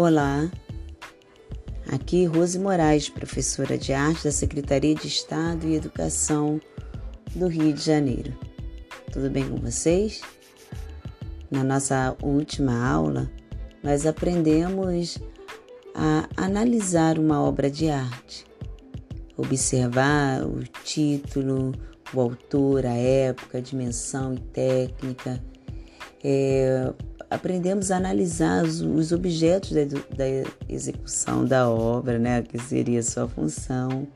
Olá, aqui Rose Moraes, professora de arte da Secretaria de Estado e Educação do Rio de Janeiro. Tudo bem com vocês? Na nossa última aula, nós aprendemos a analisar uma obra de arte, observar o título, o autor, a época, a dimensão e técnica. É, aprendemos a analisar os, os objetos da, da, execução da obra, né, que seria sua função,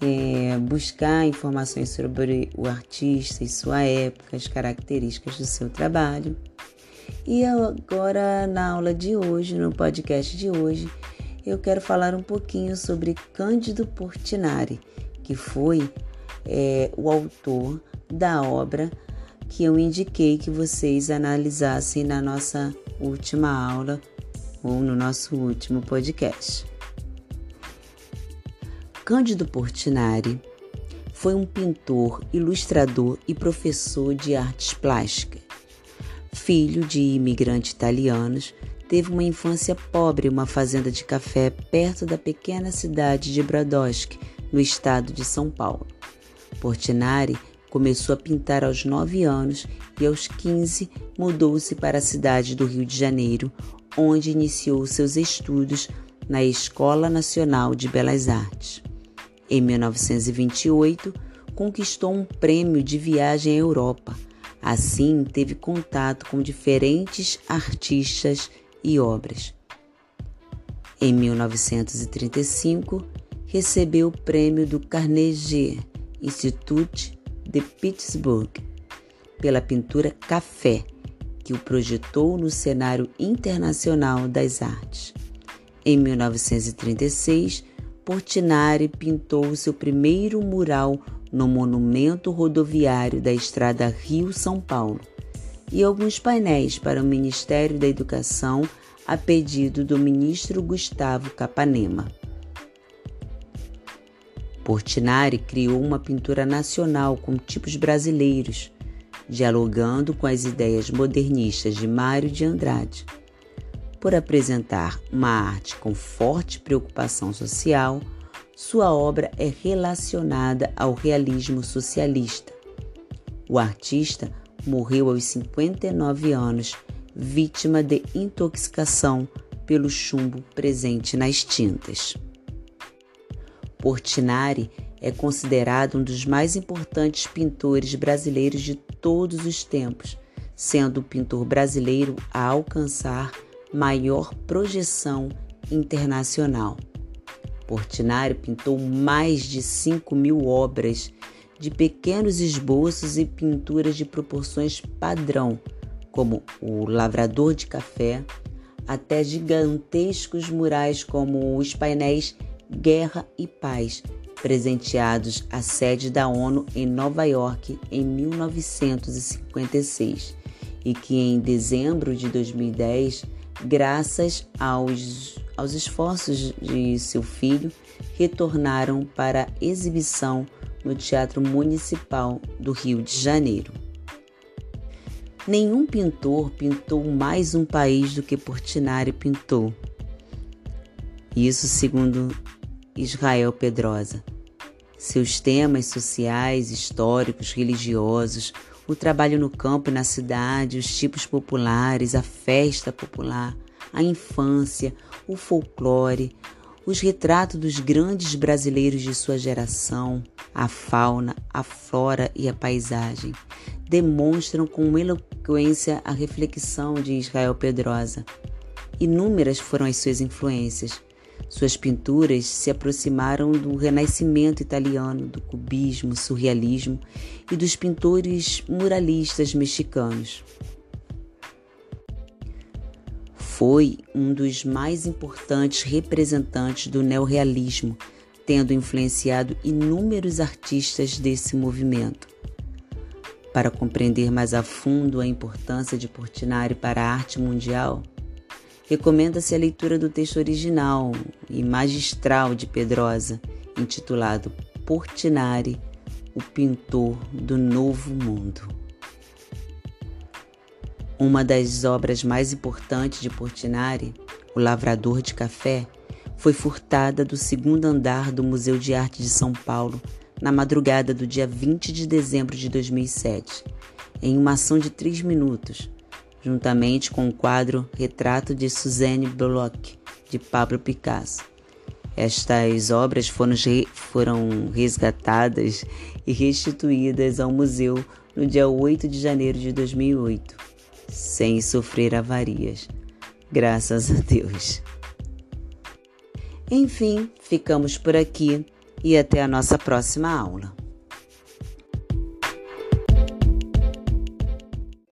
é, buscar informações sobre o artista e sua época, as características do seu trabalho. E agora, na aula de hoje, no podcast de hoje, eu quero falar um pouquinho sobre Cândido Portinari, que foi é, o autor da obra que eu indiquei que vocês analisassem na nossa última aula ou no nosso último podcast. Cândido Portinari foi um pintor, ilustrador e professor de artes plásticas. Filho de imigrantes italianos, teve uma infância pobre em uma fazenda de café perto da pequena cidade de Bradosky, no estado de São Paulo. Portinari Começou a pintar aos 9 anos e aos 15 mudou-se para a cidade do Rio de Janeiro, onde iniciou seus estudos na Escola Nacional de Belas Artes. Em 1928, conquistou um prêmio de viagem à Europa. Assim, teve contato com diferentes artistas e obras. Em 1935, recebeu o prêmio do Carnegie Institute de Pittsburgh pela pintura Café, que o projetou no cenário internacional das artes. Em 1936, Portinari pintou seu primeiro mural no monumento rodoviário da estrada Rio-São Paulo e alguns painéis para o Ministério da Educação a pedido do ministro Gustavo Capanema. Portinari criou uma pintura nacional com tipos brasileiros, dialogando com as ideias modernistas de Mário de Andrade. Por apresentar uma arte com forte preocupação social, sua obra é relacionada ao realismo socialista. O artista morreu aos 59 anos, vítima de intoxicação pelo chumbo presente nas tintas. Portinari é considerado um dos mais importantes pintores brasileiros de todos os tempos, sendo o pintor brasileiro a alcançar maior projeção internacional. Portinari pintou mais de 5 mil obras, de pequenos esboços e pinturas de proporções padrão, como o Lavrador de Café, até gigantescos murais como os painéis Guerra e Paz, presenteados à sede da ONU em Nova York em 1956 e que em dezembro de 2010, graças aos, aos esforços de seu filho, retornaram para exibição no Teatro Municipal do Rio de Janeiro. Nenhum pintor pintou mais um país do que Portinari pintou. Isso segundo Israel Pedrosa. Seus temas sociais, históricos, religiosos, o trabalho no campo e na cidade, os tipos populares, a festa popular, a infância, o folclore, os retratos dos grandes brasileiros de sua geração, a fauna, a flora e a paisagem, demonstram com eloquência a reflexão de Israel Pedrosa. Inúmeras foram as suas influências, suas pinturas se aproximaram do renascimento italiano, do cubismo, surrealismo e dos pintores muralistas mexicanos. Foi um dos mais importantes representantes do neorrealismo, tendo influenciado inúmeros artistas desse movimento. Para compreender mais a fundo a importância de Portinari para a arte mundial, Recomenda-se a leitura do texto original e magistral de Pedrosa, intitulado Portinari, o pintor do novo mundo. Uma das obras mais importantes de Portinari, O Lavrador de Café, foi furtada do segundo andar do Museu de Arte de São Paulo na madrugada do dia 20 de dezembro de 2007, em uma ação de três minutos, juntamente com o quadro Retrato de Suzanne Bullock, de Pablo Picasso. Estas obras foram, foram resgatadas e restituídas ao museu no dia 8 de janeiro de 2008, sem sofrer avarias. Graças a Deus. Enfim, ficamos por aqui e até a nossa próxima aula.